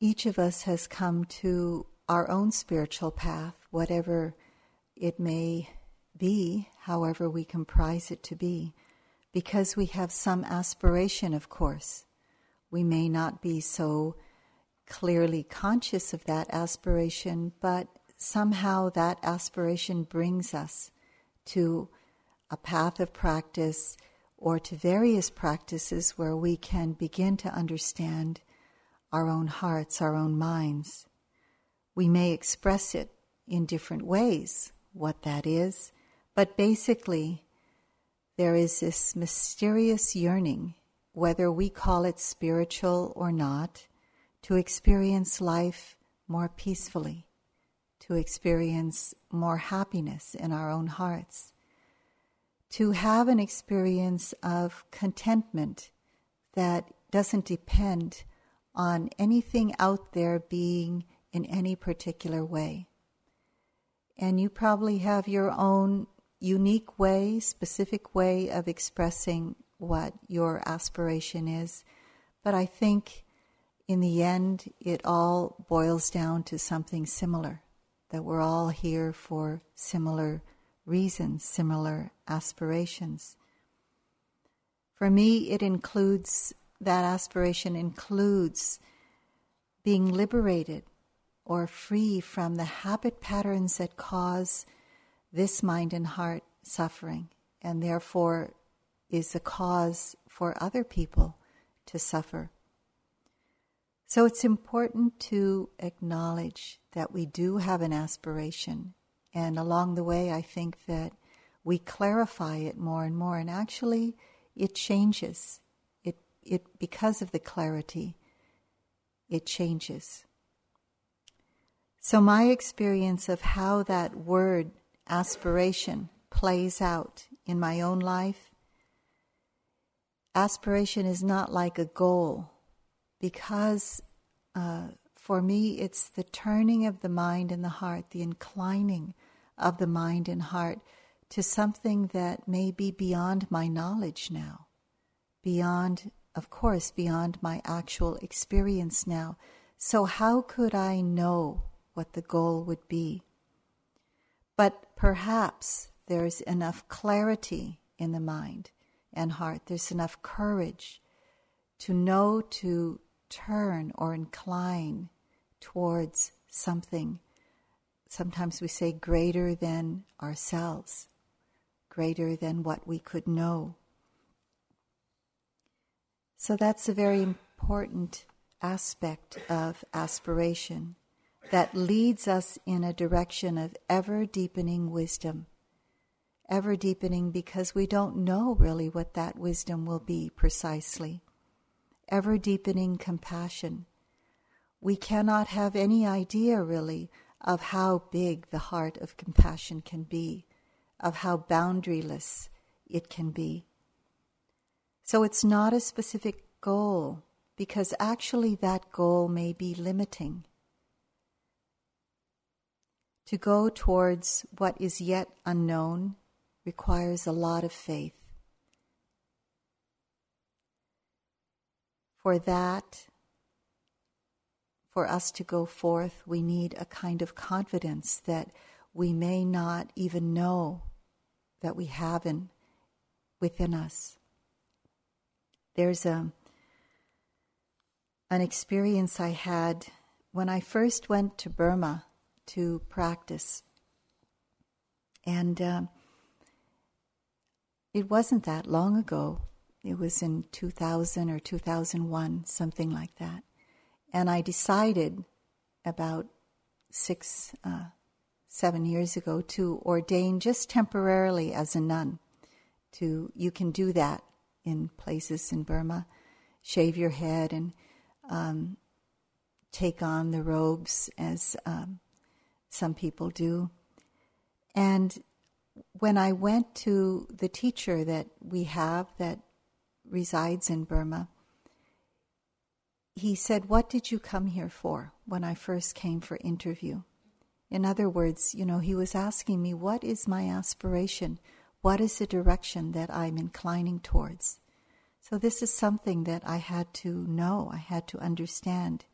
each of us has come to our own spiritual path, whatever it may be, however we comprise it to be, because we have some aspiration, of course. We may not be so clearly conscious of that aspiration, but somehow that aspiration brings us to a path of practice or to various practices where we can begin to understand our own hearts, our own minds. We may express it in different ways, what that is, but basically, there is this mysterious yearning, whether we call it spiritual or not, to experience life more peacefully, to experience more happiness in our own hearts, to have an experience of contentment that doesn't depend on anything out there being in any particular way. And you probably have your own unique way, specific way of expressing what your aspiration is. But I think in the end, it all boils down to something similar that we're all here for similar reasons, similar aspirations. For me, it includes that aspiration includes being liberated or free from the habit patterns that cause this mind and heart suffering and therefore is a cause for other people to suffer. So it's important to acknowledge that we do have an aspiration. And along the way, I think that we clarify it more and more. And actually, it changes. It, because of the clarity, it changes. So, my experience of how that word aspiration plays out in my own life, aspiration is not like a goal because uh, for me it's the turning of the mind and the heart, the inclining of the mind and heart to something that may be beyond my knowledge now, beyond, of course, beyond my actual experience now. So, how could I know what the goal would be? But perhaps there's enough clarity in the mind and heart, there's enough courage to know to turn or incline towards something. Sometimes we say greater than ourselves, greater than what we could know. So that's a very important aspect of aspiration that leads us in a direction of ever deepening wisdom. Ever deepening because we don't know really what that wisdom will be precisely. Ever deepening compassion. We cannot have any idea really of how big the heart of compassion can be, of how boundaryless it can be. So it's not a specific goal because actually that goal may be limiting to go towards what is yet unknown requires a lot of faith. For that, for us to go forth, we need a kind of confidence that we may not even know that we have in, within us. There's a, an experience I had when I first went to Burma to practice. And uh, it wasn't that long ago. It was in 2000 or 2001, something like that. And I decided about six, uh, seven years ago to ordain just temporarily as a nun. To you can do that in places in Burma, shave your head and um, take on the robes as um, some people do. And when I went to the teacher that we have that resides in Burma, he said, What did you come here for when I first came for interview? In other words, you know, he was asking me, What is my aspiration? What is the direction that I'm inclining towards? So, this is something that I had to know, I had to understand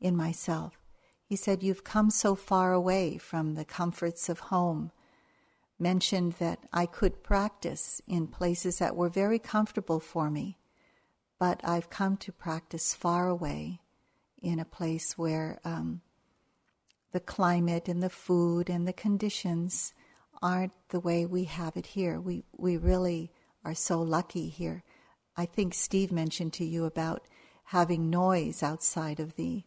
in myself. He said, You've come so far away from the comforts of home. Mentioned that I could practice in places that were very comfortable for me, but I've come to practice far away in a place where um, the climate and the food and the conditions aren't the way we have it here. We, we really are so lucky here. I think Steve mentioned to you about having noise outside of the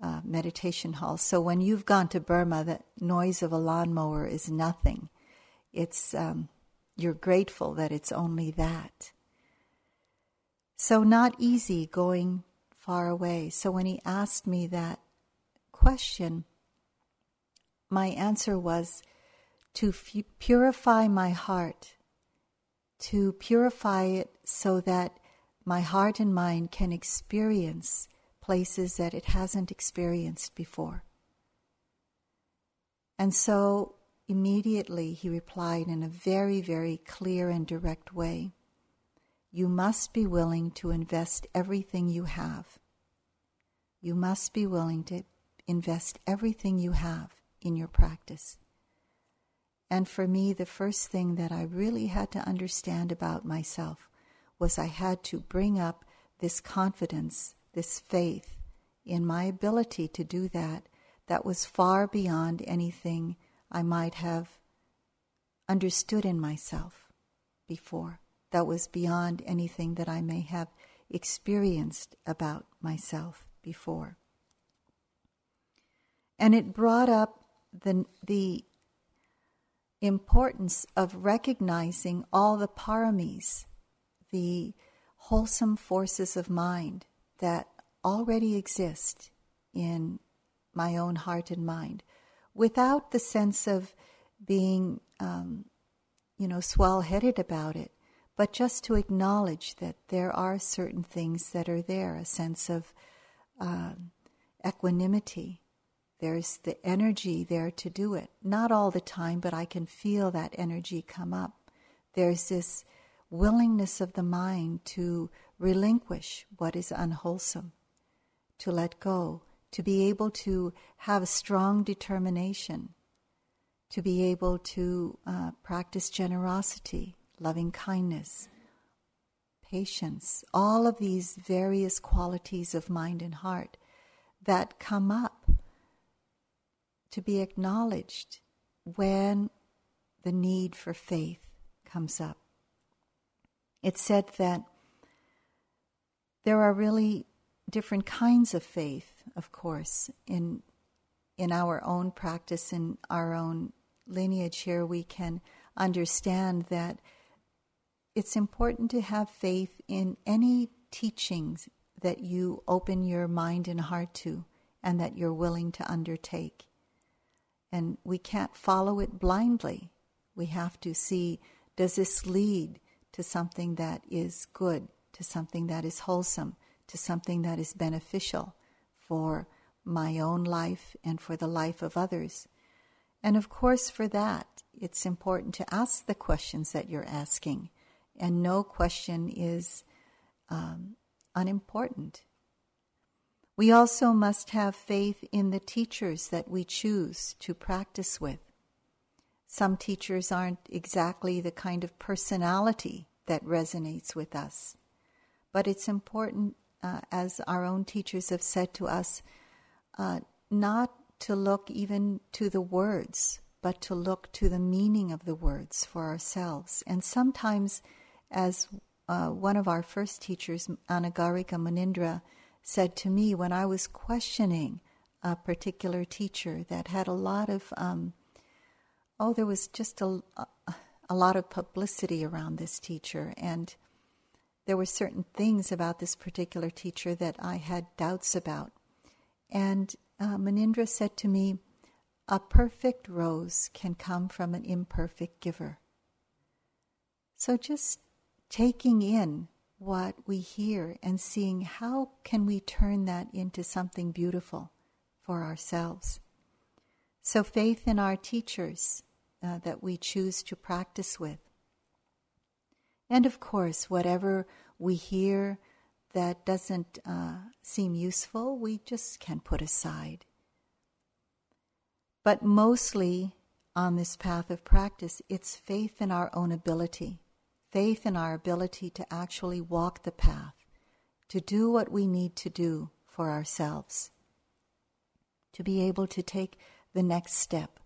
uh, meditation hall. So when you've gone to Burma, the noise of a lawnmower is nothing. It's um, you're grateful that it's only that. So not easy going far away. So when he asked me that question, my answer was to f- purify my heart, to purify it so that my heart and mind can experience places that it hasn't experienced before. And so immediately he replied in a very, very clear and direct way You must be willing to invest everything you have. You must be willing to invest everything you have in your practice. And for me, the first thing that I really had to understand about myself was I had to bring up this confidence, this faith in my ability to do that, that was far beyond anything I might have understood in myself before. That was beyond anything that I may have experienced about myself before. And it brought up the, the importance of recognizing all the paramis the wholesome forces of mind that already exist in my own heart and mind without the sense of being, um, you know, swell headed about it, but just to acknowledge that there are certain things that are there, a sense of uh, equanimity. There's the energy there to do it. Not all the time, but I can feel that energy come up. There's this willingness of the mind to relinquish what is unwholesome, to let go, to be able to have a strong determination, to be able to uh, practice generosity, loving kindness, patience, all of these various qualities of mind and heart that come up to be acknowledged when the need for faith comes up it's said that there are really different kinds of faith, of course, in in our own practice, in our own lineage here, we can understand that it's important to have faith in any teachings that you open your mind and heart to and that you're willing to undertake. And we can't follow it blindly. We have to see does this lead to something that is good, to something that is wholesome, to something that is beneficial for my own life and for the life of others. And of course, for that, it's important to ask the questions that you're asking. And no question is um, unimportant. We also must have faith in the teachers that we choose to practice with. Some teachers aren't exactly the kind of personality that resonates with us. But it's important, uh, as our own teachers have said to us, uh, not to look even to the words, but to look to the meaning of the words for ourselves. And sometimes, as uh, one of our first teachers, Anagarika Munindra, said to me when I was questioning a particular teacher that had a lot of um, oh, there was just a, a lot of publicity around this teacher, and there were certain things about this particular teacher that I had doubts about. And uh, Munindra said to me, A perfect rose can come from an imperfect giver. So just taking in what we hear and seeing how can we turn that into something beautiful for ourselves. So faith in our teachers, uh, that we choose to practice with. And of course, whatever we hear that doesn't uh, seem useful, we just can put aside. But mostly on this path of practice, it's faith in our own ability, faith in our ability to actually walk the path, to do what we need to do for ourselves, to be able to take the next step.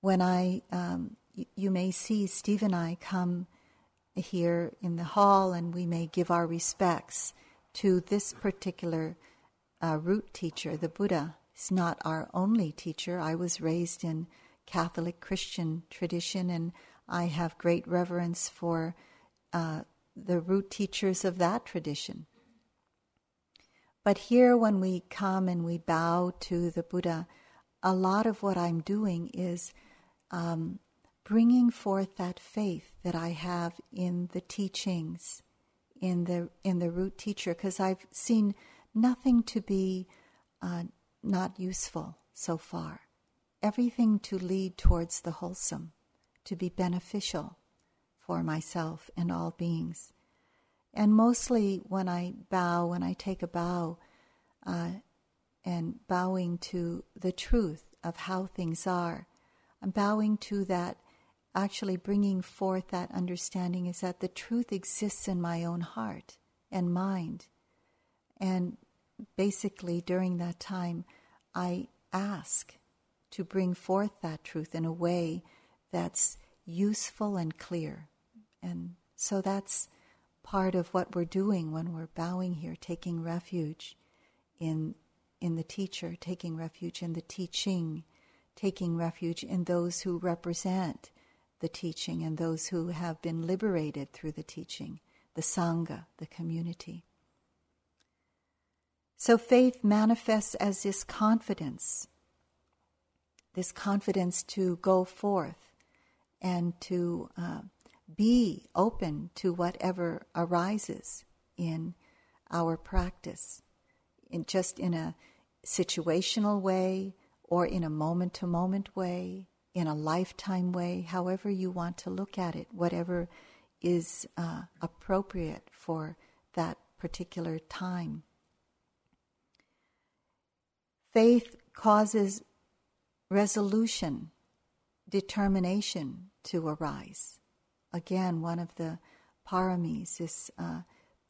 When I, um, you may see Steve and I come here in the hall and we may give our respects to this particular uh, root teacher, the Buddha. He's not our only teacher. I was raised in Catholic Christian tradition and I have great reverence for uh, the root teachers of that tradition. But here, when we come and we bow to the Buddha, a lot of what I'm doing is um, bringing forth that faith that I have in the teachings, in the in the root teacher, because I've seen nothing to be uh, not useful so far, everything to lead towards the wholesome, to be beneficial for myself and all beings. And mostly when I bow, when I take a bow, uh, and bowing to the truth of how things are, I'm bowing to that, actually bringing forth that understanding is that the truth exists in my own heart and mind. And basically, during that time, I ask to bring forth that truth in a way that's useful and clear. And so that's part of what we're doing when we're bowing here, taking refuge in, in the teacher, taking refuge in the teaching, taking refuge in those who represent the teaching and those who have been liberated through the teaching, the Sangha, the community. So faith manifests as this confidence, this confidence to go forth and to uh, be open to whatever arises in our practice, in just in a situational way or in a moment to moment way, in a lifetime way, however you want to look at it, whatever is uh, appropriate for that particular time. Faith causes resolution, determination to arise again, one of the paramis, this uh,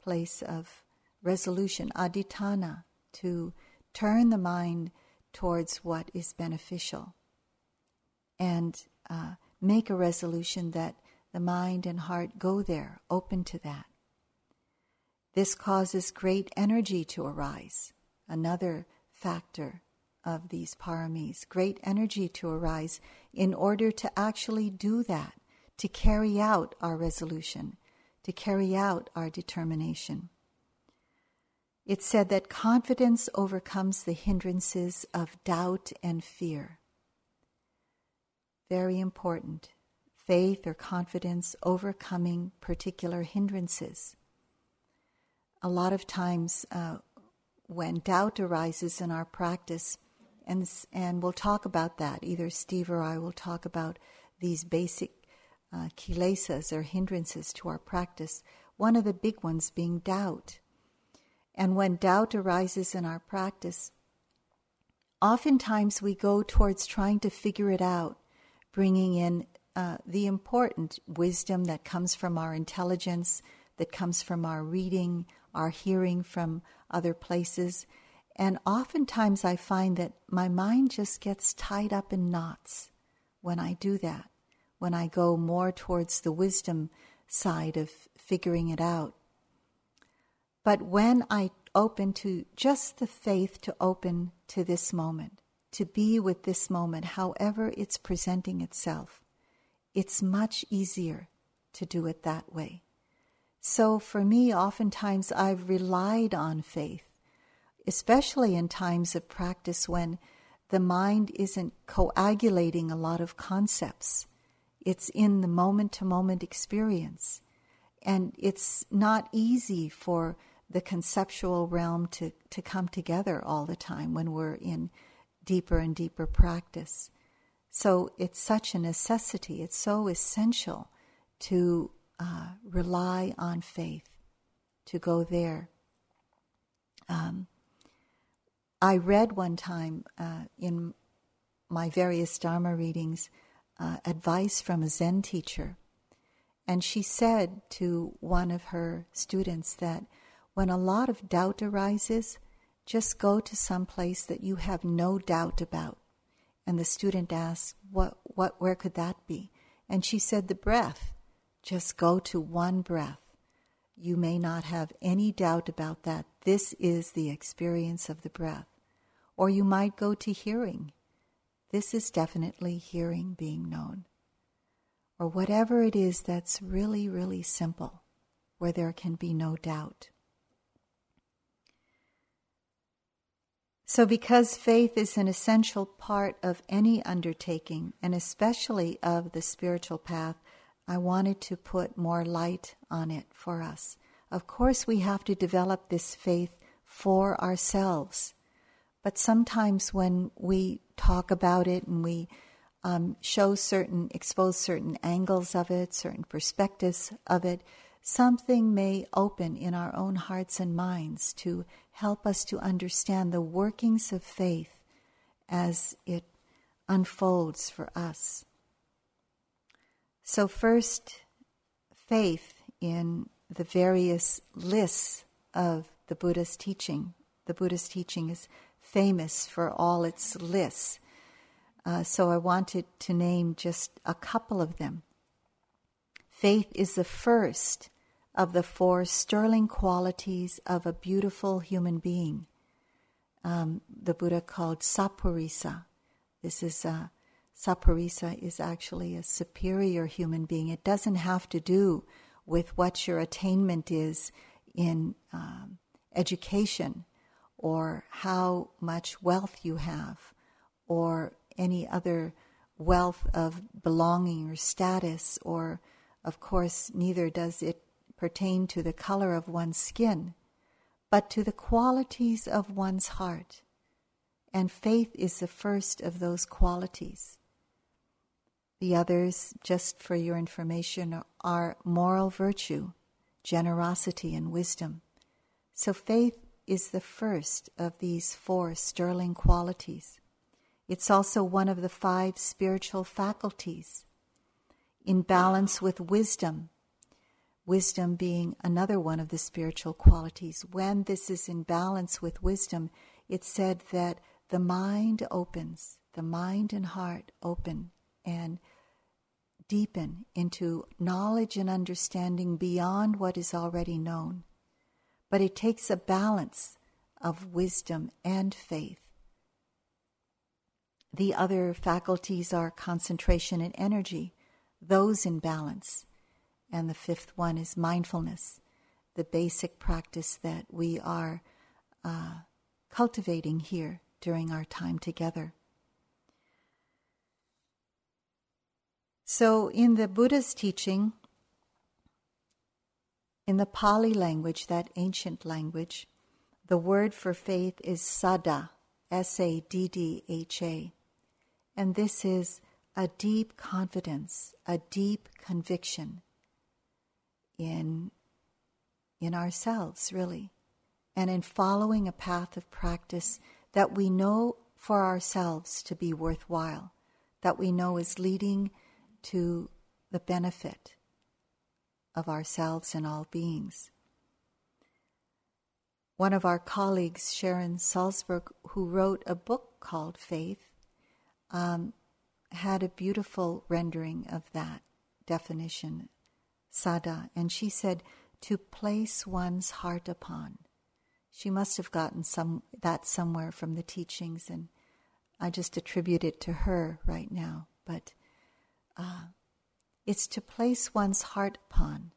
place of resolution, adhitthana, to turn the mind towards what is beneficial and uh, make a resolution that the mind and heart go there, open to that. This causes great energy to arise, another factor of these paramis, great energy to arise in order to actually do that to carry out our resolution, to carry out our determination. It said that confidence overcomes the hindrances of doubt and fear. Very important. Faith or confidence overcoming particular hindrances. A lot of times, uh, when doubt arises in our practice, and, and we'll talk about that, either Steve or I will talk about these basic uh, kilesas or hindrances to our practice, one of the big ones being doubt. And when doubt arises in our practice, oftentimes we go towards trying to figure it out, bringing in uh, the important wisdom that comes from our intelligence, that comes from our reading, our hearing from other places. And oftentimes I find that my mind just gets tied up in knots when I do that when I go more towards the wisdom side of figuring it out. But when I open to just the faith to open to this moment, to be with this moment, however it's presenting itself, it's much easier to do it that way. So for me, oftentimes I've relied on faith, especially in times of practice when the mind isn't coagulating a lot of concepts it's in the moment to moment experience. And it's not easy for the conceptual realm to, to come together all the time when we're in deeper and deeper practice. So it's such a necessity, it's so essential to uh, rely on faith, to go there. Um, I read one time uh, in my various Dharma readings uh, advice from a Zen teacher. And she said to one of her students that when a lot of doubt arises, just go to some place that you have no doubt about. And the student asked, what, what, where could that be? And she said, the breath. Just go to one breath. You may not have any doubt about that. This is the experience of the breath. Or you might go to hearing. This is definitely hearing being known. Or whatever it is that's really, really simple, where there can be no doubt. So, because faith is an essential part of any undertaking, and especially of the spiritual path, I wanted to put more light on it for us. Of course, we have to develop this faith for ourselves. But sometimes when we talk about it and we um, show certain, expose certain angles of it, certain perspectives of it, something may open in our own hearts and minds to help us to understand the workings of faith as it unfolds for us. So, first, faith in the various lists of the Buddha's teaching. The Buddha's teaching is famous for all its lists. Uh, so, I wanted to name just a couple of them. Faith is the first of the four sterling qualities of a beautiful human being. Um, the Buddha called sappurisa. This is a, Sappurisa is actually a superior human being. It doesn't have to do with what your attainment is in um, education or how much wealth you have or any other wealth of belonging or status or of course neither does it pertain to the color of one's skin, but to the qualities of one's heart. And faith is the first of those qualities. The others, just for your information, are moral virtue, generosity, and wisdom. So faith is the first of these four sterling qualities. It's also one of the five spiritual faculties. In balance with wisdom, wisdom being another one of the spiritual qualities. When this is in balance with wisdom, it's said that the mind opens, the mind and heart open and deepen into knowledge and understanding beyond what is already known. But it takes a balance of wisdom and faith. The other faculties are concentration and energy, those in balance and the fifth one is mindfulness, the basic practice that we are uh, cultivating here during our time together. So, in the Buddha's teaching, in the Pali language, that ancient language, the word for faith is saddha, S A D D H A. And this is a deep confidence, a deep conviction in, in ourselves, really, and in following a path of practice that we know for ourselves to be worthwhile, that we know is leading to the benefit of ourselves and all beings. One of our colleagues, Sharon Salzberg, who wrote a book called Faith, um, had a beautiful rendering of that definition saddha, and she said, to place one's heart upon. She must have gotten some that somewhere from the teachings, and I just attribute it to her right now. But uh, it's to place one's heart upon.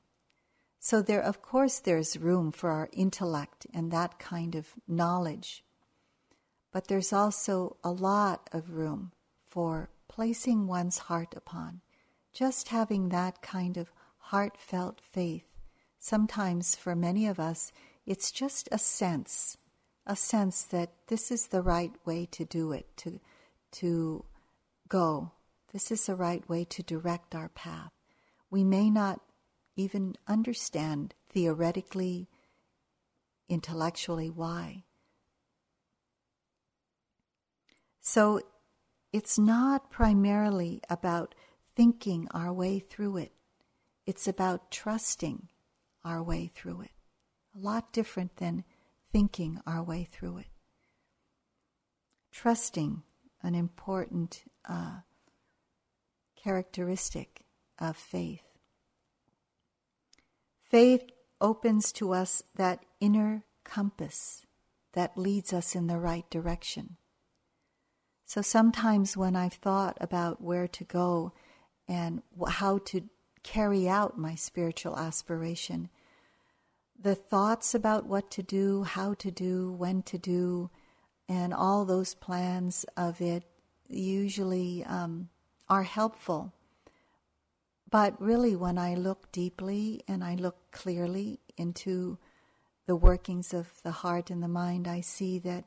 So there, of course, there's room for our intellect and that kind of knowledge, but there's also a lot of room for placing one's heart upon. Just having that kind of heartfelt faith. Sometimes for many of us, it's just a sense, a sense that this is the right way to do it, to, to go. This is the right way to direct our path. We may not even understand theoretically intellectually why. So it's not primarily about thinking our way through it, it's about trusting our way through it. A lot different than thinking our way through it. Trusting, an important uh, characteristic of faith. Faith opens to us that inner compass that leads us in the right direction. So sometimes when I've thought about where to go and how to carry out my spiritual aspiration, the thoughts about what to do, how to do, when to do, and all those plans of it usually um, are helpful. But really, when I look deeply and I look clearly into the workings of the heart and the mind, I see that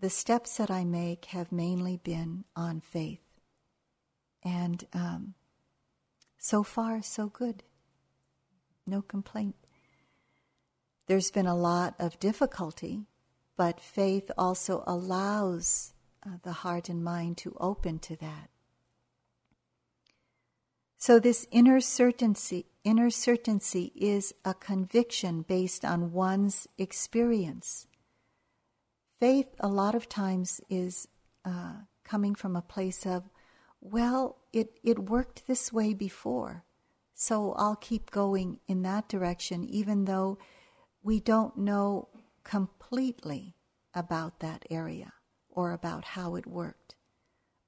the steps that I make have mainly been on faith. And um, so far, so good. No complaint. There's been a lot of difficulty, but faith also allows uh, the heart and mind to open to that. So this inner certainty, inner certainty is a conviction based on one's experience. Faith, a lot of times, is uh, coming from a place of, well, it, it worked this way before, so I'll keep going in that direction, even though we don't know completely about that area or about how it worked.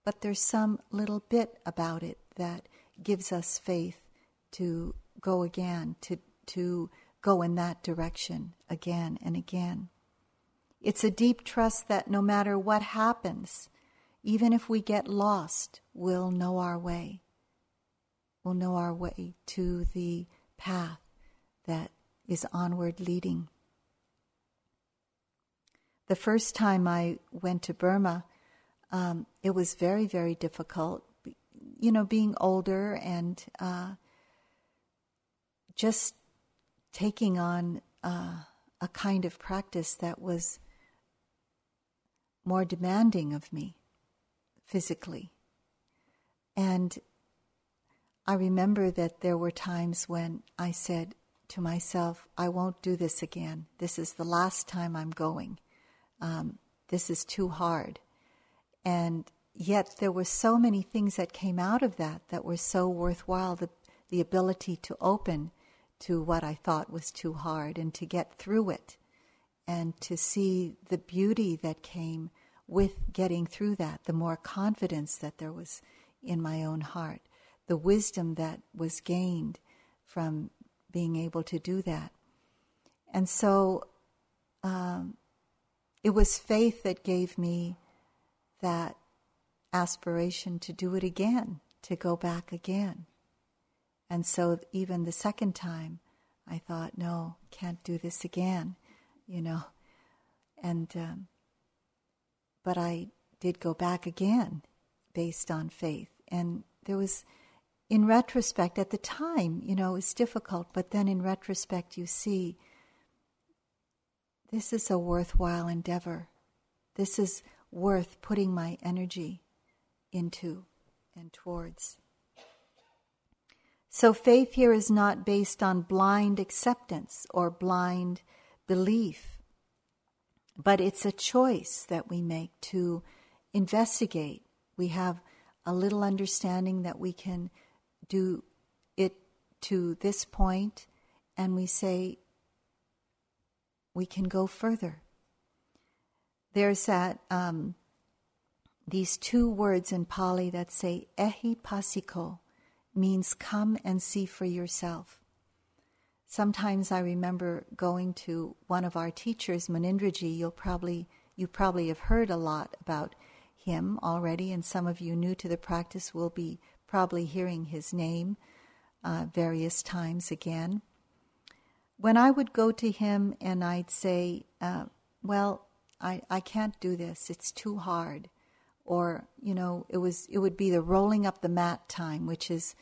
But there's some little bit about it that gives us faith to go again, to, to go in that direction again and again. It's a deep trust that no matter what happens, even if we get lost, we'll know our way. We'll know our way to the path that is onward leading. The first time I went to Burma, um, it was very, very difficult you know, being older and uh, just taking on uh, a kind of practice that was more demanding of me physically. And I remember that there were times when I said to myself, I won't do this again. This is the last time I'm going. Um, this is too hard. And yet there were so many things that came out of that that were so worthwhile the, the ability to open to what I thought was too hard and to get through it and to see the beauty that came with getting through that, the more confidence that there was in my own heart, the wisdom that was gained from being able to do that. And so um, it was faith that gave me that aspiration to do it again, to go back again. And so even the second time, I thought, no, can't do this again, you know. And, um, but I did go back again based on faith. And there was, in retrospect, at the time, you know, it was difficult, but then in retrospect, you see this is a worthwhile endeavor. This is worth putting my energy into and towards. So faith here is not based on blind acceptance or blind belief, but it's a choice that we make to investigate. We have a little understanding that we can do it to this point, and we say we can go further. There's that um, these two words in Pali that say ehipassiko means come and see for yourself. Sometimes I remember going to one of our teachers, Munindraji. You'll probably you probably have heard a lot about him already, and some of you new to the practice will be probably hearing his name uh, various times again. When I would go to him and I'd say, uh, "Well, I, I can't do this; it's too hard," or you know it was it would be the rolling up the mat time which is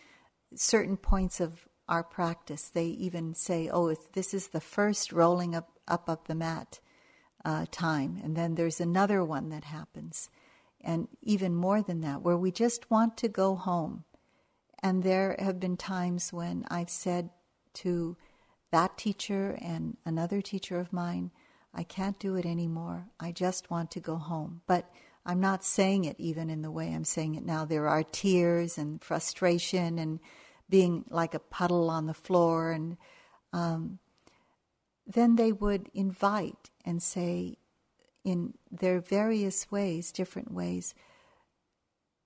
certain points of our practice they even say oh this is the first rolling up up up the mat uh, time, and then there's another one that happens, and even more than that, where we just want to go home. And there have been times when I've said to that teacher and another teacher of mine, I can't do it anymore. I just want to go home. But I'm not saying it even in the way I'm saying it now. There are tears and frustration and being like a puddle on the floor. And um, then they would invite and say, in their various ways, different ways,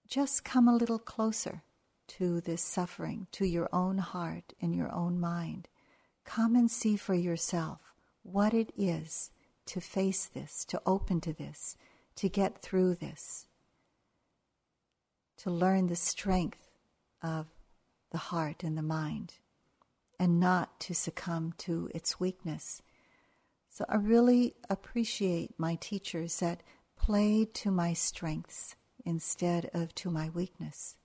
just come a little closer to this suffering, to your own heart and your own mind. Come and see for yourself what it is to face this, to open to this, to get through this, to learn the strength of the heart and the mind, and not to succumb to its weakness. So I really appreciate my teachers that played to my strengths instead of to my weakness.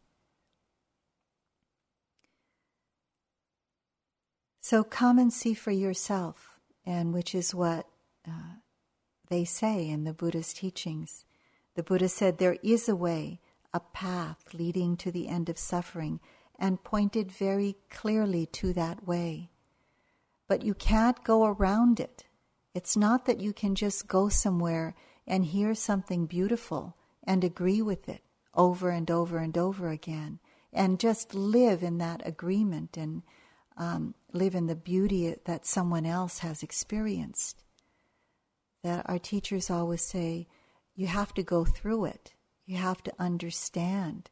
So come and see for yourself, and which is what uh, they say in the Buddha's teachings. The Buddha said there is a way, a path leading to the end of suffering, and pointed very clearly to that way. But you can't go around it. It's not that you can just go somewhere and hear something beautiful and agree with it over and over and over again and just live in that agreement and um, live in the beauty that someone else has experienced. That our teachers always say, you have to go through it, you have to understand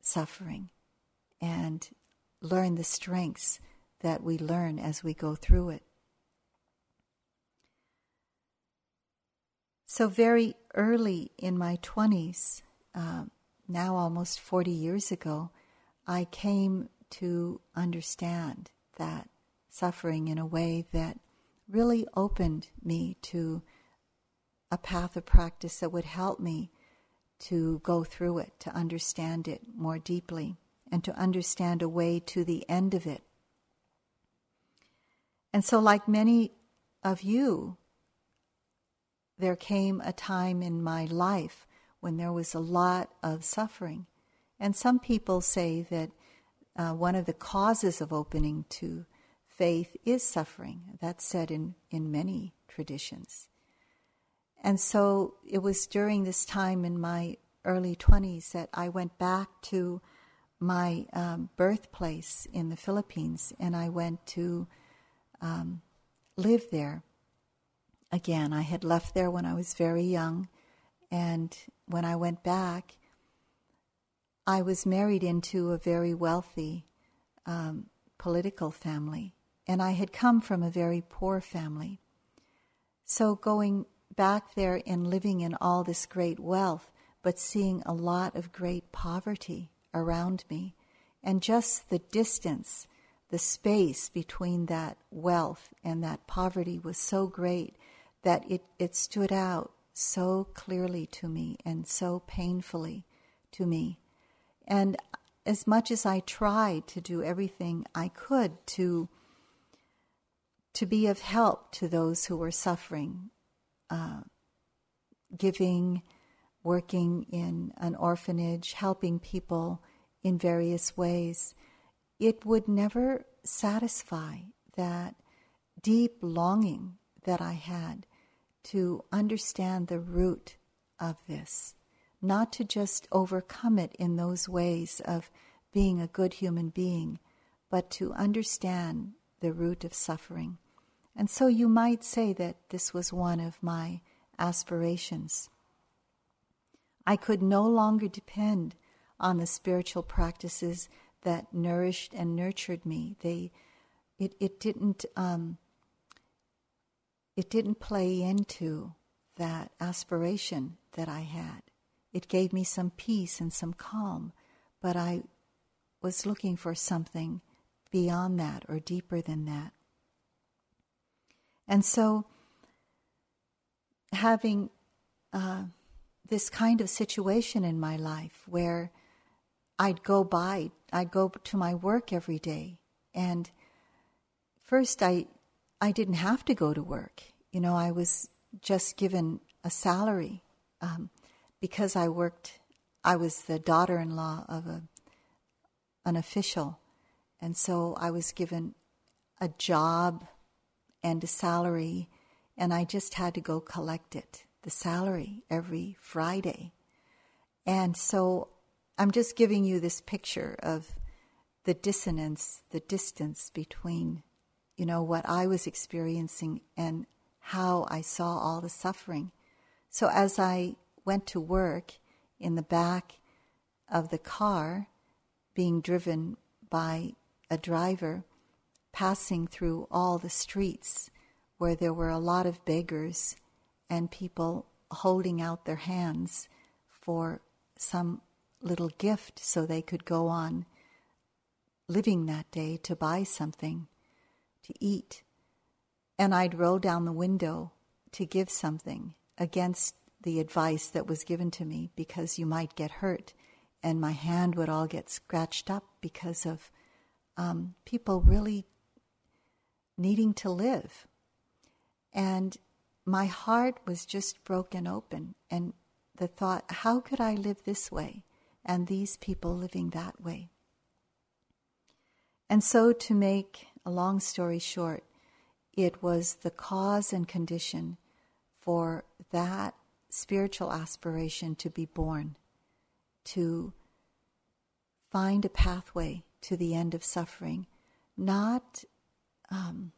suffering and learn the strengths that we learn as we go through it. So, very early in my 20s, uh, now almost 40 years ago, I came to understand that suffering in a way that really opened me to a path of practice that would help me to go through it, to understand it more deeply, and to understand a way to the end of it. And so, like many of you, there came a time in my life when there was a lot of suffering. And some people say that uh, one of the causes of opening to faith is suffering. That's said in, in many traditions. And so it was during this time in my early 20s that I went back to my um, birthplace in the Philippines and I went to um, live there again. I had left there when I was very young, and when I went back, I was married into a very wealthy um, political family, and I had come from a very poor family. So going back there and living in all this great wealth, but seeing a lot of great poverty around me, and just the distance, the space between that wealth and that poverty was so great that it, it stood out so clearly to me and so painfully to me. And as much as I tried to do everything I could to to be of help to those who were suffering, uh, giving, working in an orphanage, helping people in various ways, it would never satisfy that deep longing that I had to understand the root of this not to just overcome it in those ways of being a good human being, but to understand the root of suffering. And so you might say that this was one of my aspirations. I could no longer depend on the spiritual practices that nourished and nurtured me. They, it, it didn't, um, it didn't play into that aspiration that I had. It gave me some peace and some calm, but I was looking for something beyond that or deeper than that. And so, having uh, this kind of situation in my life where I'd go by, I'd go to my work every day, and first I, I didn't have to go to work. you know, I was just given a salary um, because I worked. I was the daughter-in-law of a an official, and so I was given a job and a salary, and I just had to go collect it, the salary, every Friday. And so I'm just giving you this picture of the dissonance, the distance between, you know, what I was experiencing and how I saw all the suffering. So as I went to work in the back of the car, being driven by a driver, passing through all the streets where there were a lot of beggars and people holding out their hands for some little gift so they could go on living that day to buy something to eat. And I'd roll down the window to give something against the advice that was given to me because you might get hurt. And my hand would all get scratched up because of um, people really needing to live. And my heart was just broken open. And the thought, how could I live this way and these people living that way? And so, to make a long story short, it was the cause and condition for that spiritual aspiration to be born, to find a pathway to the end of suffering, not um,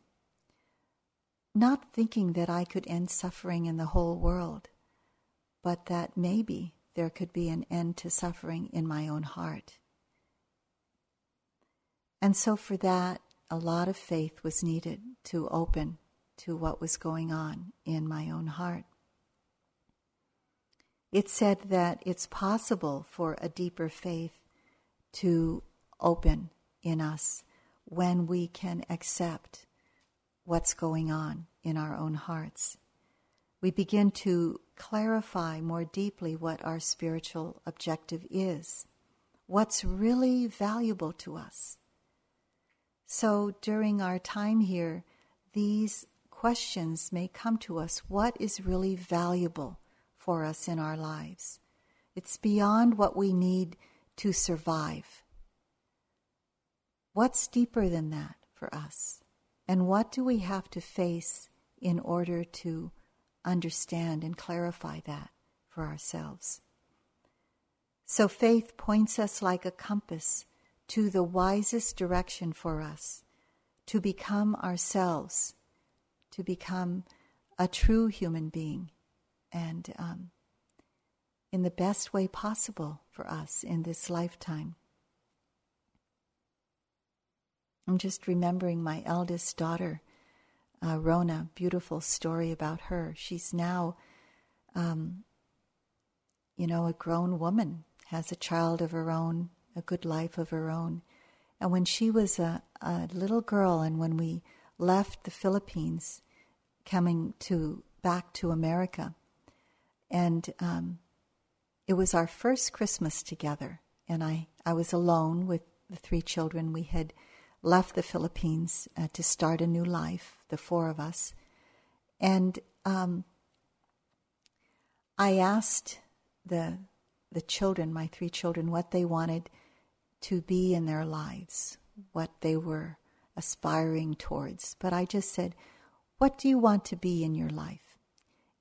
not thinking that I could end suffering in the whole world, but that maybe there could be an end to suffering in my own heart. And so, for that, a lot of faith was needed to open to what was going on in my own heart. It said that it's possible for a deeper faith to open in us when we can accept what's going on in our own hearts. We begin to clarify more deeply what our spiritual objective is, what's really valuable to us. So during our time here, these questions may come to us what is really valuable for us in our lives? It's beyond what we need to survive. What's deeper than that for us? And what do we have to face in order to understand and clarify that for ourselves? So faith points us like a compass to the wisest direction for us to become ourselves, to become a true human being, and um, in the best way possible for us in this lifetime. I'm just remembering my eldest daughter, uh, Rona, beautiful story about her. She's now, um, you know, a grown woman, has a child of her own, a good life of her own. And when she was a, a little girl, and when we left the Philippines, coming to back to America, and um, it was our first Christmas together, and I, I was alone with the three children. We had left the Philippines uh, to start a new life, the four of us, and um, I asked the the children, my three children, what they wanted to be in their lives, what they were aspiring towards. But I just said, What do you want to be in your life?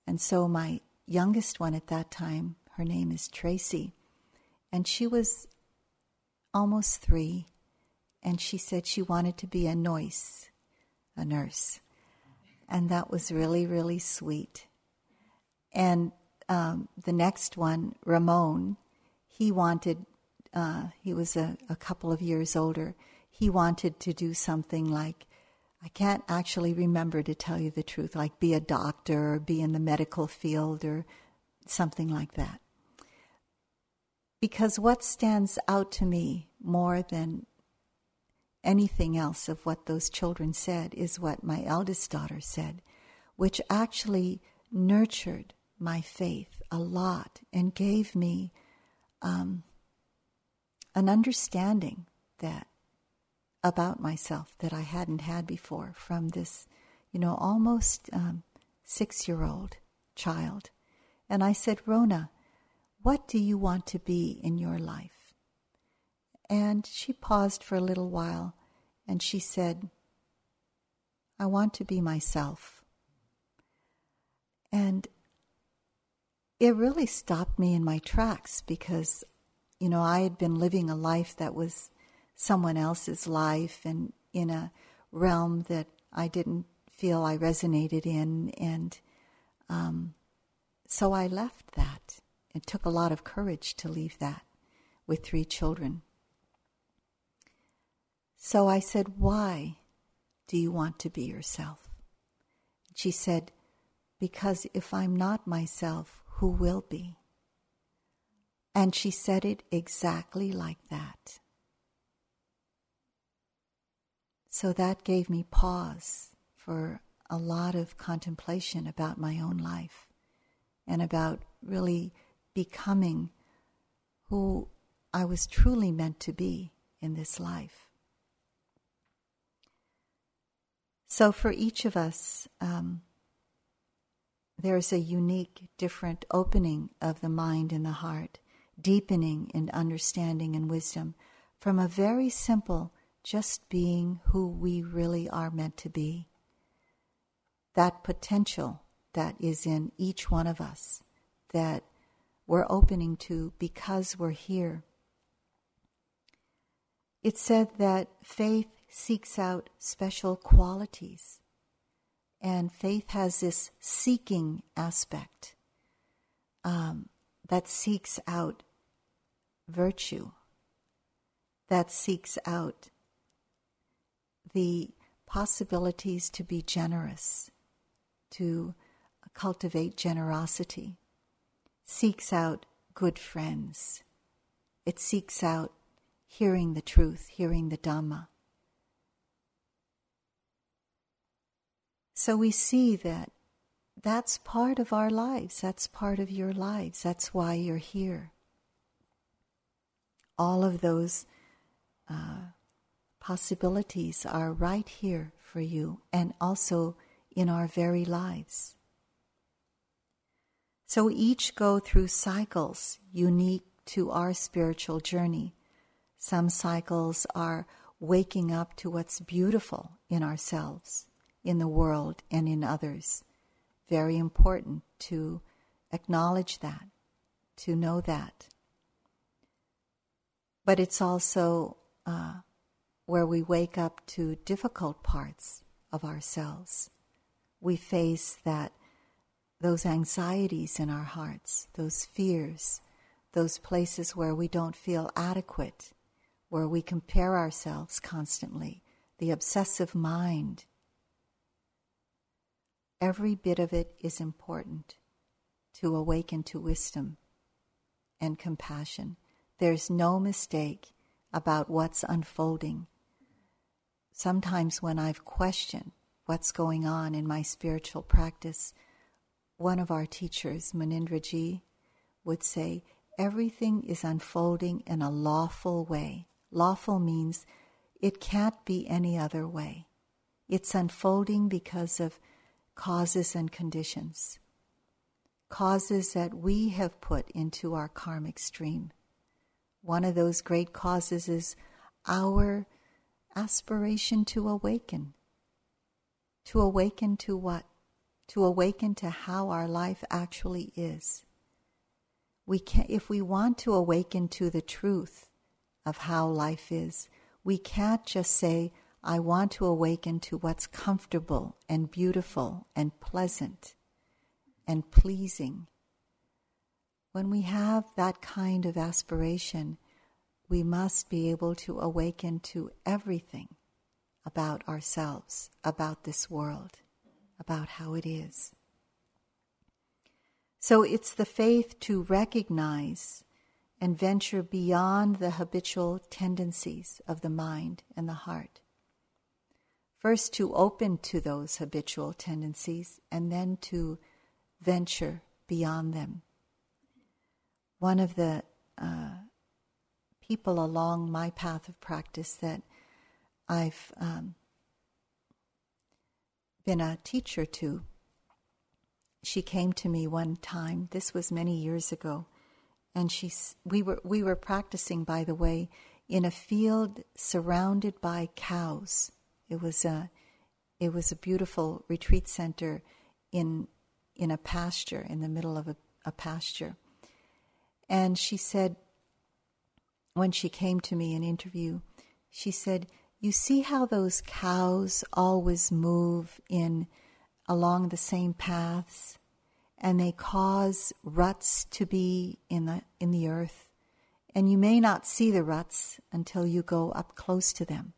And so my youngest one at that time, her name is Tracy, and she was almost three, and she said she wanted to be a nurse, a nurse. And that was really, really sweet. And um, the next one, Ramon, he wanted uh, he was a, a couple of years older, he wanted to do something like, I can't actually remember to tell you the truth, like be a doctor or be in the medical field or something like that. Because what stands out to me more than anything else of what those children said is what my eldest daughter said, which actually nurtured my faith a lot and gave me um, an understanding that about myself that I hadn't had before from this, you know, almost um, six year old child. And I said, Rona, what do you want to be in your life? And she paused for a little while and she said, I want to be myself. And it really stopped me in my tracks because, you know, I had been living a life that was someone else's life and in a realm that I didn't feel I resonated in. And um, so I left that. It took a lot of courage to leave that with three children. So I said, Why do you want to be yourself? She said, Because if I'm not myself, who will be? And she said it exactly like that. So that gave me pause for a lot of contemplation about my own life and about really becoming who I was truly meant to be in this life. So, for each of us, um, there's a unique, different opening of the mind and the heart, deepening in understanding and wisdom from a very simple just being who we really are meant to be. That potential that is in each one of us that we're opening to because we're here. It said that faith seeks out special qualities, and faith has this seeking aspect um, that seeks out virtue, that seeks out the possibilities to be generous, to cultivate generosity, seeks out good friends. It seeks out hearing the truth, hearing the Dhamma. So we see that that's part of our lives, that's part of your lives, that's why you're here. All of those uh, possibilities are right here for you and also in our very lives. So each go through cycles unique to our spiritual journey. Some cycles are waking up to what's beautiful in ourselves, in the world, and in others. Very important to acknowledge that, to know that. But it's also uh, where we wake up to difficult parts of ourselves. We face that those anxieties in our hearts, those fears, those places where we don't feel adequate, where we compare ourselves constantly, the obsessive mind. Every bit of it is important to awaken to wisdom and compassion. There's no mistake about what's unfolding. Sometimes, when I've questioned what's going on in my spiritual practice, one of our teachers, Munindraji, would say, everything is unfolding in a lawful way. Lawful means it can't be any other way. It's unfolding because of causes and conditions, causes that we have put into our karmic stream. One of those great causes is our aspiration to awaken. To awaken to what? to awaken to how our life actually is. We can, if we want to awaken to the truth of how life is, we can't just say, I want to awaken to what's comfortable and beautiful and pleasant and pleasing. When we have that kind of aspiration, we must be able to awaken to everything about ourselves, about this world about how it is. So it's the faith to recognize and venture beyond the habitual tendencies of the mind and the heart. First, to open to those habitual tendencies, and then to venture beyond them. One of the uh, people along my path of practice that I've um, been a teacher to she came to me one time. This was many years ago, and she we were we were practicing, by the way, in a field surrounded by cows. It was a it was a beautiful retreat center in in a pasture in the middle of a, a pasture. And she said when she came to me in interview, she said, "You see how those cows always move in along the same paths and they cause ruts to be in the in the earth and you may not see the ruts until you go up close to them.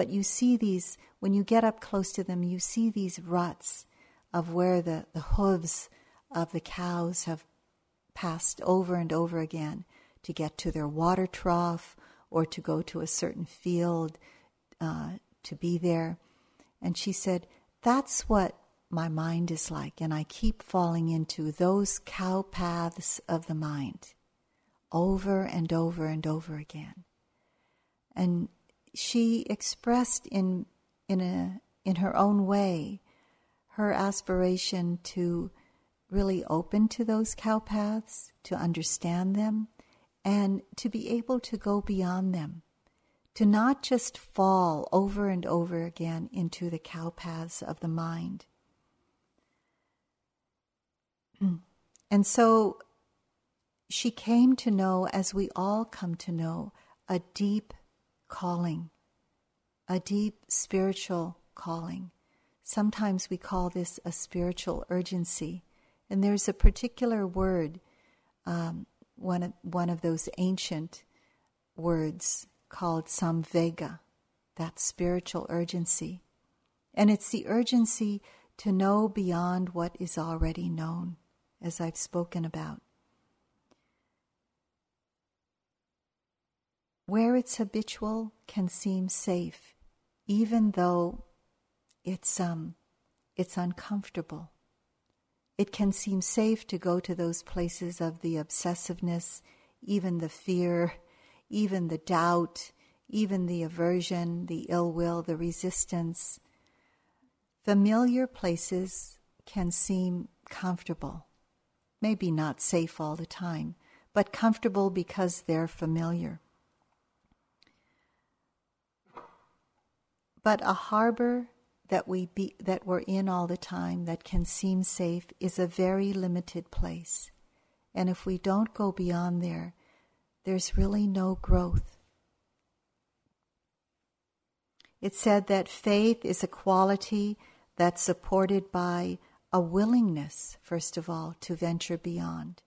But you see these, when you get up close to them, you see these ruts of where the, the hooves of the cows have passed over and over again to get to their water trough or to go to a certain field uh, to be there. And she said, That's what my mind is like. And I keep falling into those cow paths of the mind over and over and over again. And she expressed in in a in her own way her aspiration to really open to those cow paths, to understand them, and to be able to go beyond them, to not just fall over and over again into the cow paths of the mind. And so she came to know, as we all come to know, a deep calling, a deep spiritual calling. Sometimes we call this a spiritual urgency. And there's a particular word, um, one, of, one of those ancient words called samvega, that spiritual urgency. And it's the urgency to know beyond what is already known, as I've spoken about. Where it's habitual can seem safe, even though it's um, it's uncomfortable. It can seem safe to go to those places of the obsessiveness, even the fear, even the doubt, even the aversion, the ill will, the resistance. Familiar places can seem comfortable, maybe not safe all the time, but comfortable because they're familiar. But a harbor that we be, that we're in all the time that can seem safe is a very limited place. And if we don't go beyond there, there's really no growth. It said that faith is a quality that's supported by a willingness, first of all, to venture beyond.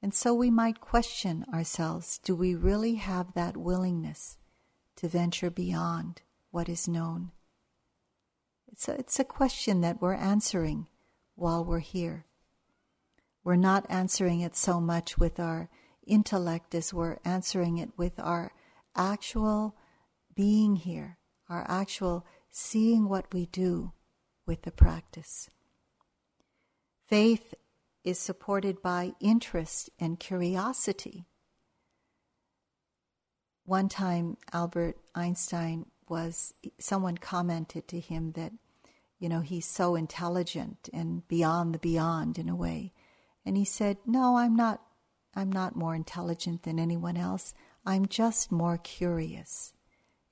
And so we might question ourselves do we really have that willingness to venture beyond? What is known? It's a, it's a question that we're answering while we're here. We're not answering it so much with our intellect as we're answering it with our actual being here, our actual seeing what we do with the practice. Faith is supported by interest and curiosity. One time, Albert Einstein was someone commented to him that, you know, he's so intelligent and beyond the beyond in a way. And he said, No, I'm not I'm not more intelligent than anyone else. I'm just more curious.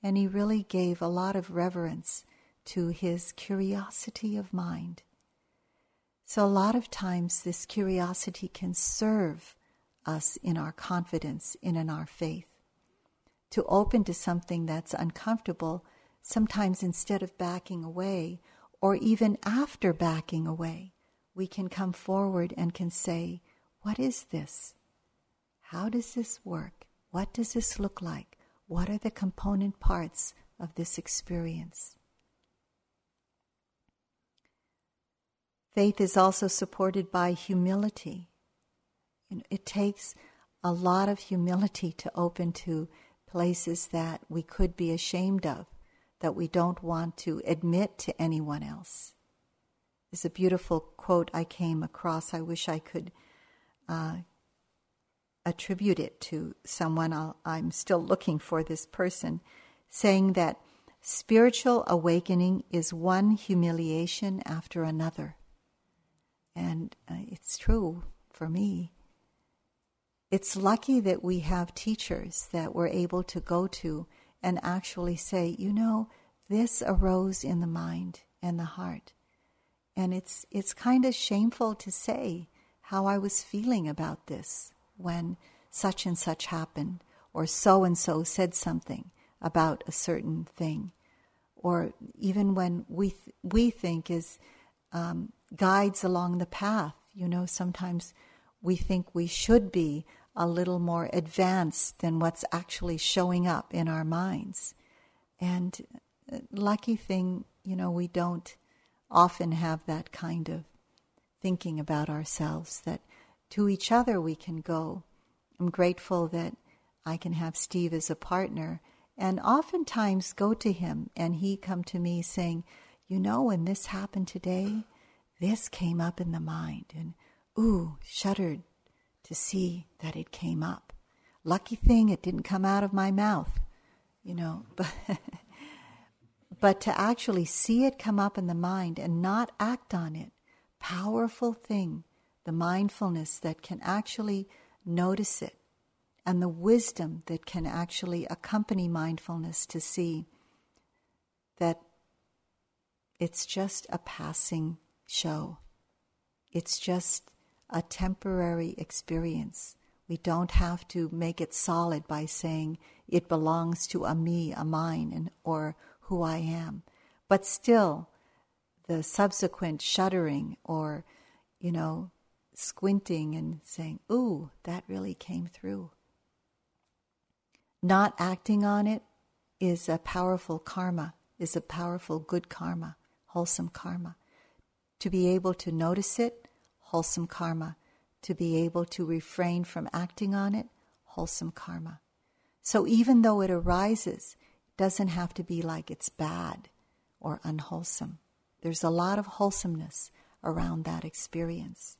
And he really gave a lot of reverence to his curiosity of mind. So, a lot of times, this curiosity can serve us in our confidence and in our faith to open to something that's uncomfortable, sometimes instead of backing away, or even after backing away, we can come forward and can say, What is this? How does this work? What does this look like? What are the component parts of this experience? Faith is also supported by humility. it takes a lot of humility to open to places that we could be ashamed of, that we don't want to admit to anyone else. There's a beautiful quote I came across. I wish I could uh, attribute it to someone. i am still looking for this person, saying that spiritual awakening is one humiliation after another. and uh, it's true for me. It's lucky that we have teachers that we're able to go to and actually say, you know, this arose in the mind and the heart. And it's, it's kind of shameful to say how I was feeling about this when such and such happened, or so and so said something about a certain thing, or even when we, th- we think is um, guides along the path. You know, sometimes we think we should be a little more advanced than what's actually showing up in our minds. And uh, lucky thing, you know, we don't often have that kind of thinking about ourselves, that to each other we can go. I'm grateful that I can have Steve as a partner and oftentimes go to him and he come to me saying, you know, when this happened today, this came up in the mind and ooh, shuddered to see that it came up. Lucky thing it didn't come out of my mouth, you know, but but to actually see it come up in the mind and not act on it, powerful thing, the mindfulness that can actually notice it and the wisdom that can actually accompany mindfulness to see that it's just a passing show. It's just a temporary experience. We don't have to make it solid by saying it belongs to a me, a mine, and, or who I am. But still, the subsequent shuddering or, you know, squinting and saying, Ooh, that really came through. Not acting on it is a powerful karma, is a powerful good karma, wholesome karma. To be able to notice it, wholesome karma. To be able to refrain from acting on it, wholesome karma. So even though it arises, it doesn't have to be like it's bad or unwholesome. There's a lot of wholesomeness around that experience.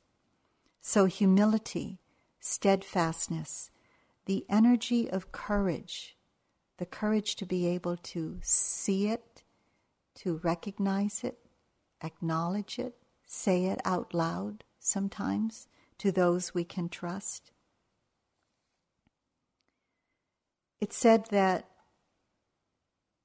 So humility, steadfastness, the energy of courage, the courage to be able to see it, to recognize it, acknowledge it, say it out loud sometimes to those we can trust. It said that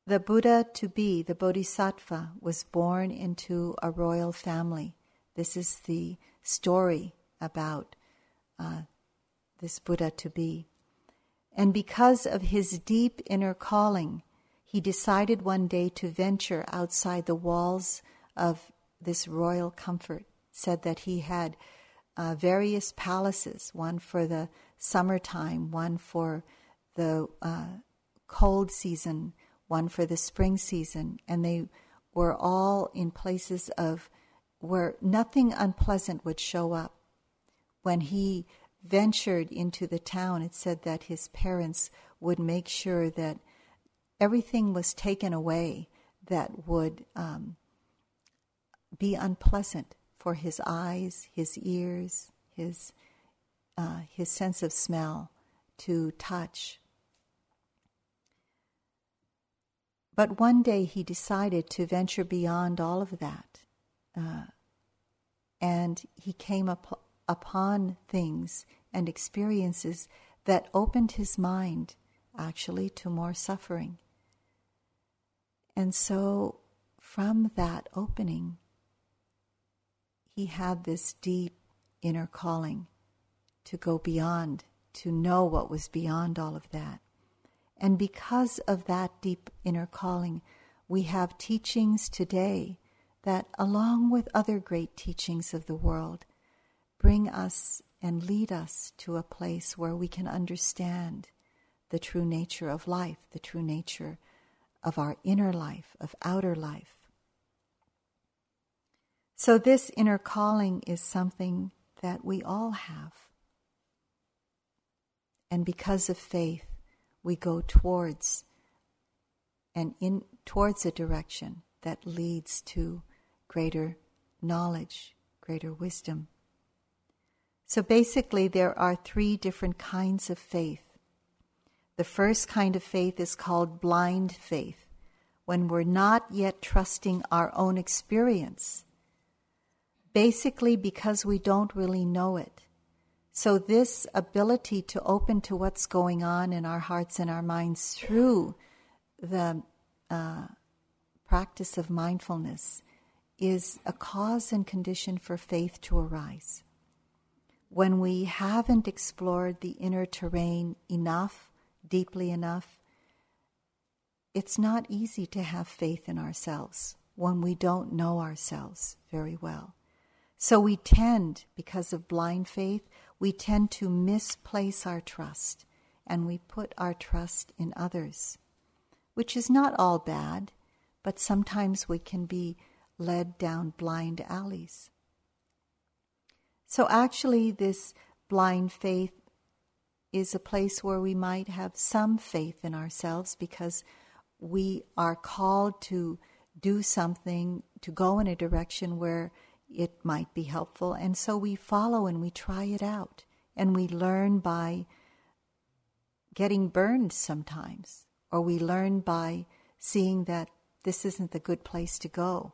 the Buddha to be, the Bodhisattva, was born into a royal family. This is the story about uh, this Buddha to be. And because of his deep inner calling, he decided one day to venture outside the walls of this royal comfort, said that he had uh, various palaces, one for the summertime, one for the uh, cold season, one for the spring season, and they were all in places of where nothing unpleasant would show up. When he ventured into the town, it said that his parents would make sure that everything was taken away that would um, be unpleasant for his eyes, his ears, his, uh, his sense of smell to touch. But one day he decided to venture beyond all of that. Uh, and he came up, upon things and experiences that opened his mind actually to more suffering. And so, from that opening, he had this deep inner calling to go beyond, to know what was beyond all of that. And because of that deep inner calling, we have teachings today that, along with other great teachings of the world, bring us and lead us to a place where we can understand the true nature of life, the true nature of our inner life, of outer life. So, this inner calling is something that we all have. And because of faith, we go towards and in towards a direction that leads to greater knowledge, greater wisdom. So basically, there are three different kinds of faith. The first kind of faith is called blind faith, when we're not yet trusting our own experience basically because we don't really know it. So, this ability to open to what's going on in our hearts and our minds through the uh, practice of mindfulness is a cause and condition for faith to arise. When we haven't explored the inner terrain enough, deeply enough, it's not easy to have faith in ourselves when we don't know ourselves very well. So we tend, because of blind faith, we tend to misplace our trust and we put our trust in others, which is not all bad, but sometimes we can be led down blind alleys. So, actually, this blind faith is a place where we might have some faith in ourselves because we are called to do something, to go in a direction where it might be helpful. And so we follow and we try it out. And we learn by getting burned sometimes, or we learn by seeing that this isn't the good place to go.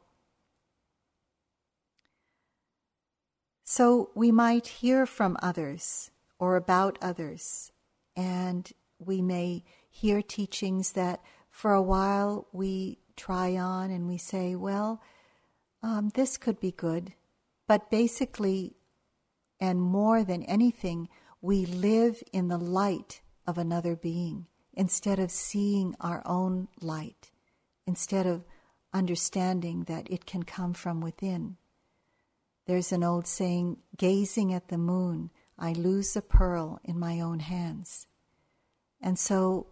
So we might hear from others or about others, and we may hear teachings that for a while we try on and we say, well, um, this could be good. But basically, and more than anything, we live in the light of another being instead of seeing our own light, instead of understanding that it can come from within. There's an old saying gazing at the moon, I lose a pearl in my own hands. And so,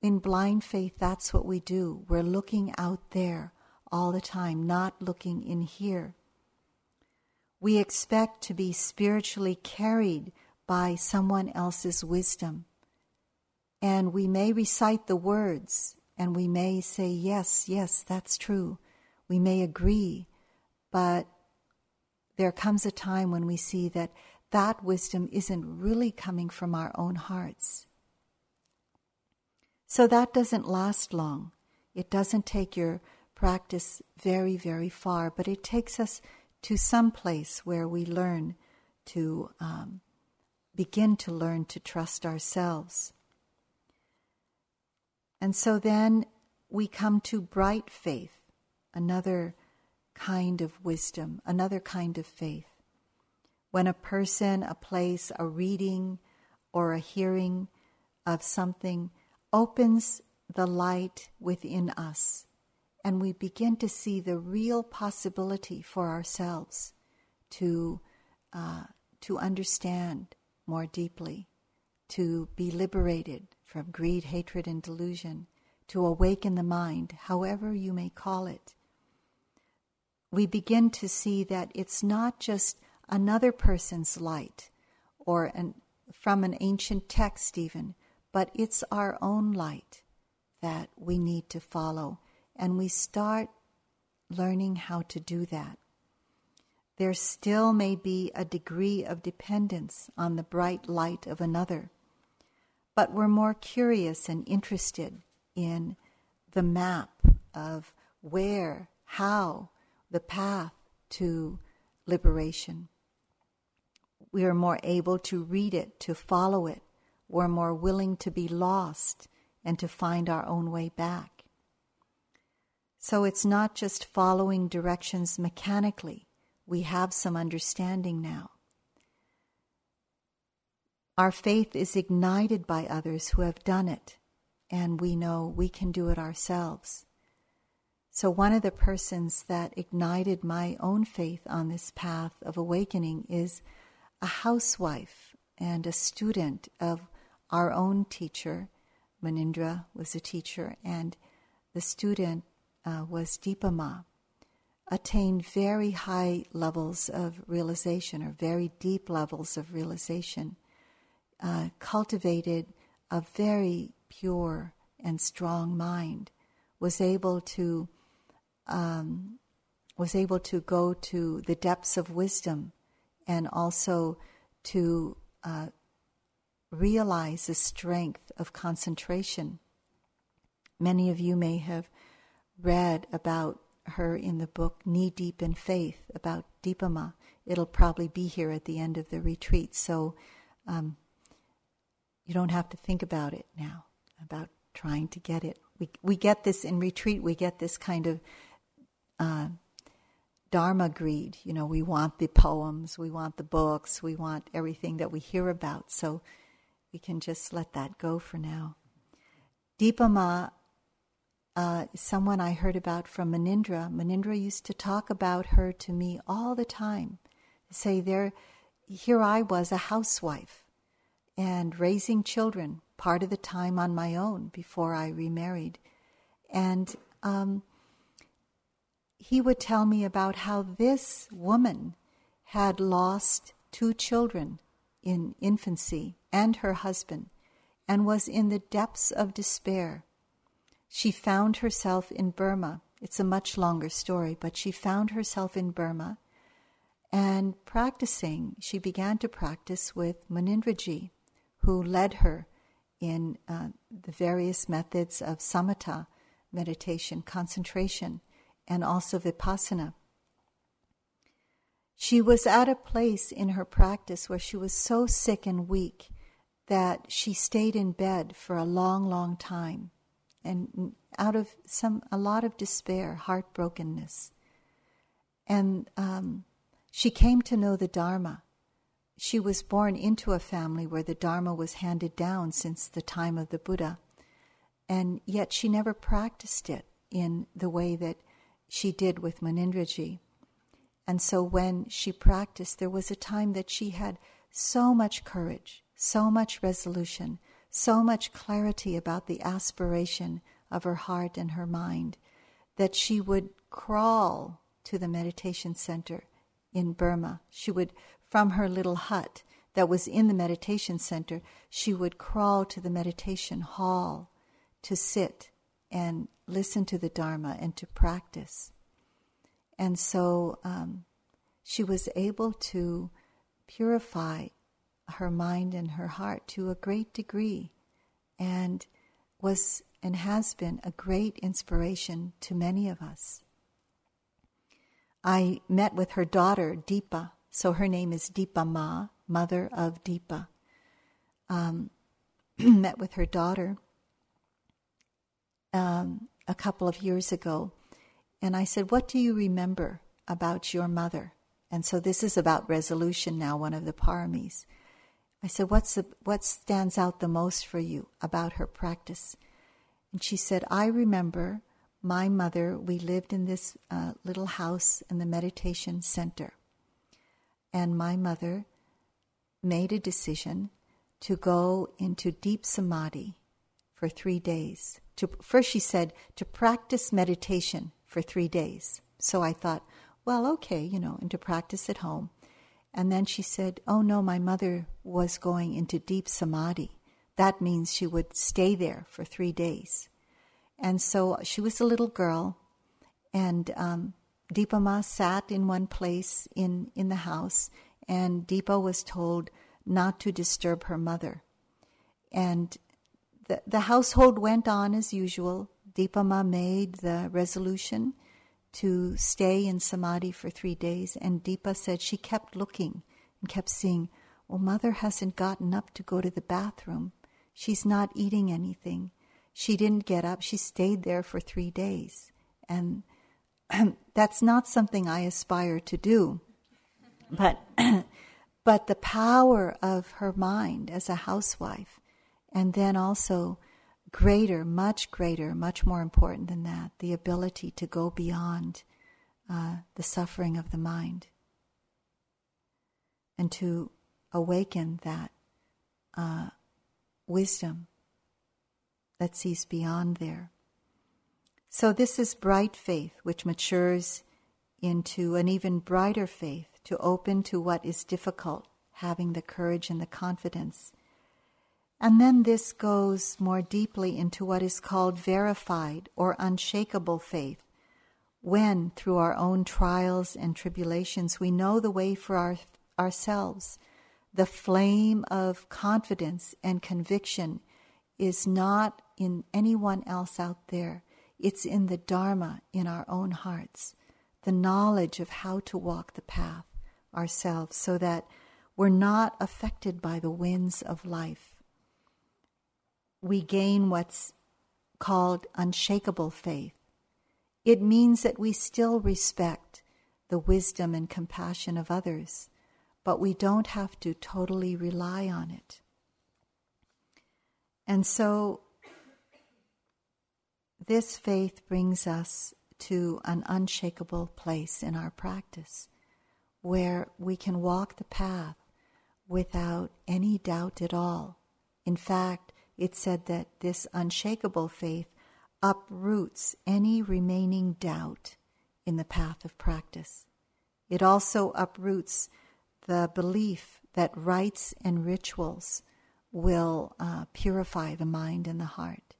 in blind faith, that's what we do. We're looking out there all the time, not looking in here. We expect to be spiritually carried by someone else's wisdom. And we may recite the words and we may say, yes, yes, that's true. We may agree, but there comes a time when we see that that wisdom isn't really coming from our own hearts. So that doesn't last long. It doesn't take your practice very, very far, but it takes us to some place where we learn to um, begin to learn to trust ourselves. And so then we come to bright faith, another kind of wisdom, another kind of faith. When a person, a place, a reading, or a hearing of something opens the light within us and we begin to see the real possibility for ourselves to, uh, to understand more deeply, to be liberated from greed, hatred, and delusion, to awaken the mind, however you may call it. We begin to see that it's not just another person's light or an, from an ancient text, even, but it's our own light that we need to follow and we start learning how to do that. There still may be a degree of dependence on the bright light of another, but we're more curious and interested in the map of where, how, the path to liberation. We are more able to read it, to follow it. We're more willing to be lost and to find our own way back. So it's not just following directions mechanically. We have some understanding now. Our faith is ignited by others who have done it, and we know we can do it ourselves. So, one of the persons that ignited my own faith on this path of awakening is a housewife and a student of our own teacher. Munindra was a teacher, and the student uh, was Dipa Ma, attained very high levels of realization or very deep levels of realization, uh, cultivated a very pure and strong mind, was able to um, was able to go to the depths of wisdom and also to uh, realize the strength of concentration. Many of you may have read about her in the book Knee Deep in Faith about Dipa Ma. It'll probably be here at the end of the retreat, so um, you don't have to think about it now, about trying to get it. We, we get this in retreat, we get this kind of uh, Dharma greed. You know, we want the poems, we want the books, we want everything that we hear about, so we can just let that go for now. Dipa Ma uh, someone I heard about from Munindra. Munindra used to talk about her to me all the time. Say, there, here I was, a housewife, and raising children part of the time on my own before I remarried. And um, he would tell me about how this woman had lost two children in infancy and her husband and was in the depths of despair she found herself in Burma. It's a much longer story, but she found herself in Burma and practicing. She began to practice with Munindraji, who led her in uh, the various methods of samatha, meditation, concentration, and also vipassana. She was at a place in her practice where she was so sick and weak that she stayed in bed for a long, long time and out of some a lot of despair, heartbrokenness. And um, she came to know the Dharma. She was born into a family where the Dharma was handed down since the time of the Buddha, and yet she never practiced it in the way that she did with Munindraji. And so when she practiced, there was a time that she had so much courage, so much resolution, so much clarity about the aspiration of her heart and her mind that she would crawl to the meditation center in Burma. She would, from her little hut that was in the meditation center, she would crawl to the meditation hall to sit and listen to the Dharma and to practice. And so um, she was able to purify her mind and her heart to a great degree and was and has been a great inspiration to many of us. I met with her daughter, Dipa, so her name is Dipa Ma, mother of Dipa. Um, met with her daughter um, a couple of years ago, and I said, What do you remember about your mother? And so this is about resolution now, one of the paramis. I said, What's the, What stands out the most for you about her practice? And she said, I remember my mother, we lived in this uh, little house in the meditation center. And my mother made a decision to go into deep samadhi for three days. To, first, she said to practice meditation for three days. So I thought, well, okay, you know, and to practice at home. And then she said, Oh no, my mother was going into deep samadhi. That means she would stay there for three days. And so she was a little girl, and um, Dipa Ma sat in one place in, in the house, and Dipa was told not to disturb her mother. And the, the household went on as usual. Dipa Ma made the resolution to stay in samadhi for three days. And Dipa said she kept looking and kept seeing, well, mother hasn't gotten up to go to the bathroom. She's not eating anything. She didn't get up. She stayed there for three days. And that's not something I aspire to do. But, but the power of her mind as a housewife, and then also greater, much greater, much more important than that, the ability to go beyond uh, the suffering of the mind and to awaken that uh, wisdom that sees beyond there. So, this is bright faith, which matures into an even brighter faith to open to what is difficult, having the courage and the confidence and then this goes more deeply into what is called verified or unshakable faith, when, through our own trials and tribulations, we know the way for our, ourselves. The flame of confidence and conviction is not in anyone else out there. it's in the Dharma in our own hearts, the knowledge of how to walk the path ourselves so that we're not affected by the winds of life. We gain what's called unshakable faith. It means that we still respect the wisdom and compassion of others, but we don't have to totally rely on it. And so, this faith brings us to an unshakable place in our practice where we can walk the path without any doubt at all. In fact, it said that this unshakable faith uproots any remaining doubt in the path of practice. It also uproots the belief that rites and rituals will uh, purify the mind and the heart.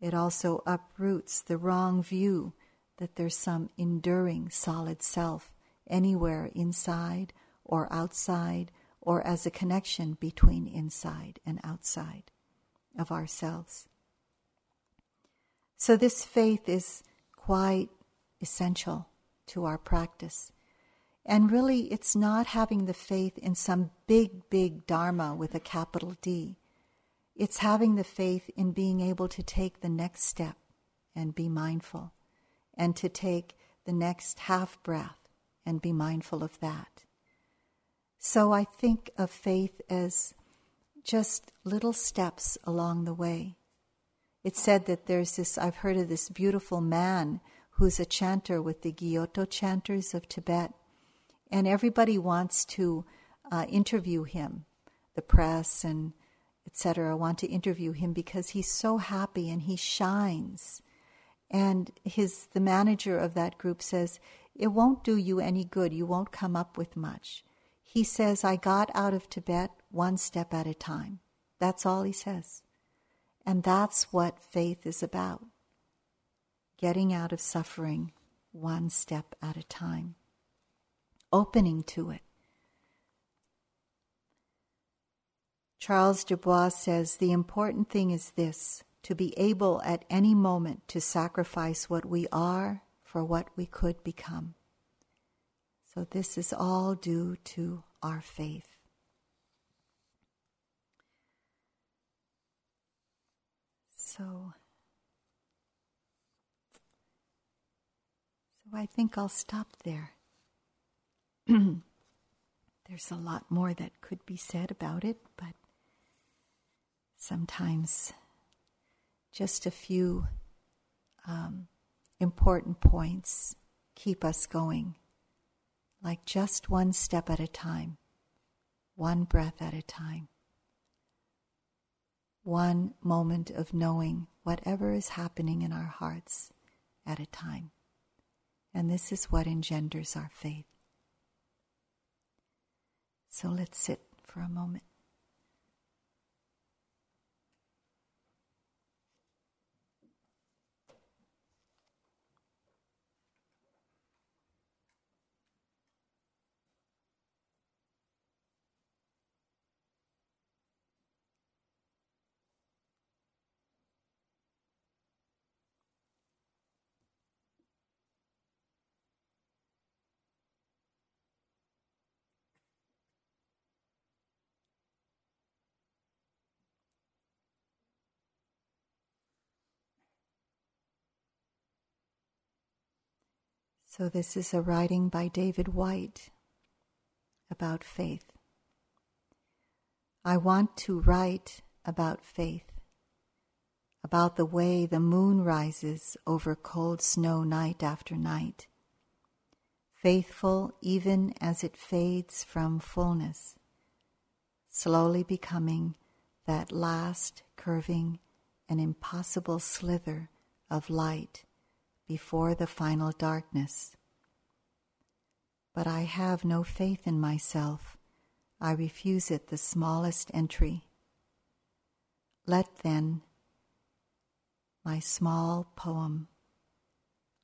It also uproots the wrong view that there's some enduring solid self anywhere inside or outside or as a connection between inside and outside of ourselves. So, this faith is quite essential to our practice. And really, it's not having the faith in some big, big Dharma with a capital D. It's having the faith in being able to take the next step and be mindful, and to take the next half breath and be mindful of that. So I think of faith as just little steps along the way. It's said that there's this, I've heard of this beautiful man who's a chanter with the Gyuto chanters of Tibet, and everybody wants to uh, interview him. The press and etc. want to interview him because he's so happy and he shines. And his the manager of that group says, "It won't do you any good. You won't come up with much." He says, "I got out of Tibet one step at a time." That's all he says. And that's what faith is about. Getting out of suffering one step at a time. Opening to it. Charles Dubois says the important thing is this to be able at any moment to sacrifice what we are for what we could become. So, this is all due to our faith. So, so I think I'll stop there. There's a lot more that could be said about it, but sometimes just a few um, important points keep us going, like just one step at a time, one breath at a time, one moment of knowing whatever is happening in our hearts at a time. And this is what engenders our faith. So let's sit for a moment. So, this is a writing by David Whyte about faith. I want to write about faith, about the way the moon rises over cold snow night after night, faithful even as it fades from fullness, slowly becoming that last curving and impossible slither of light before the final darkness. But I have no faith in myself. I refuse it the smallest entry. Let then my small poem,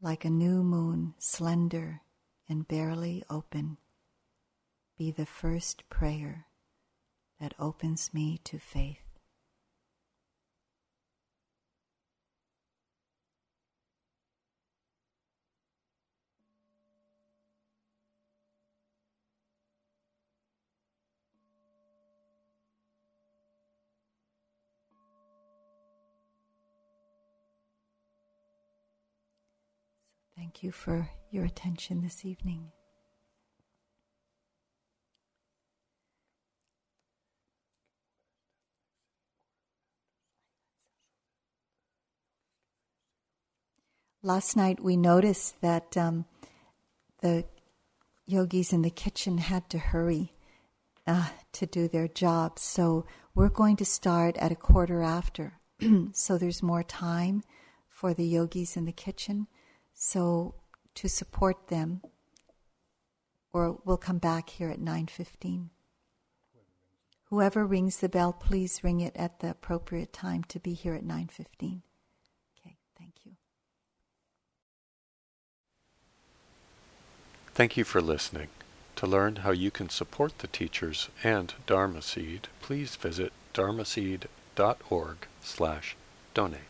like a new moon, slender and barely open, be the first prayer that opens me to faith. Thank you for your attention this evening. Last night we noticed that um, the yogis in the kitchen had to hurry uh, to do their job. So we're going to start at a quarter after. so there's more time for the yogis in the kitchen. So to support them, or we'll come back here at 9:15. Whoever rings the bell, please ring it at the appropriate time to be here at 9:15. Okay, thank you. Thank you for listening. To learn how you can support the teachers and Dharma Seed, please visit dharmaseed.org slash donate.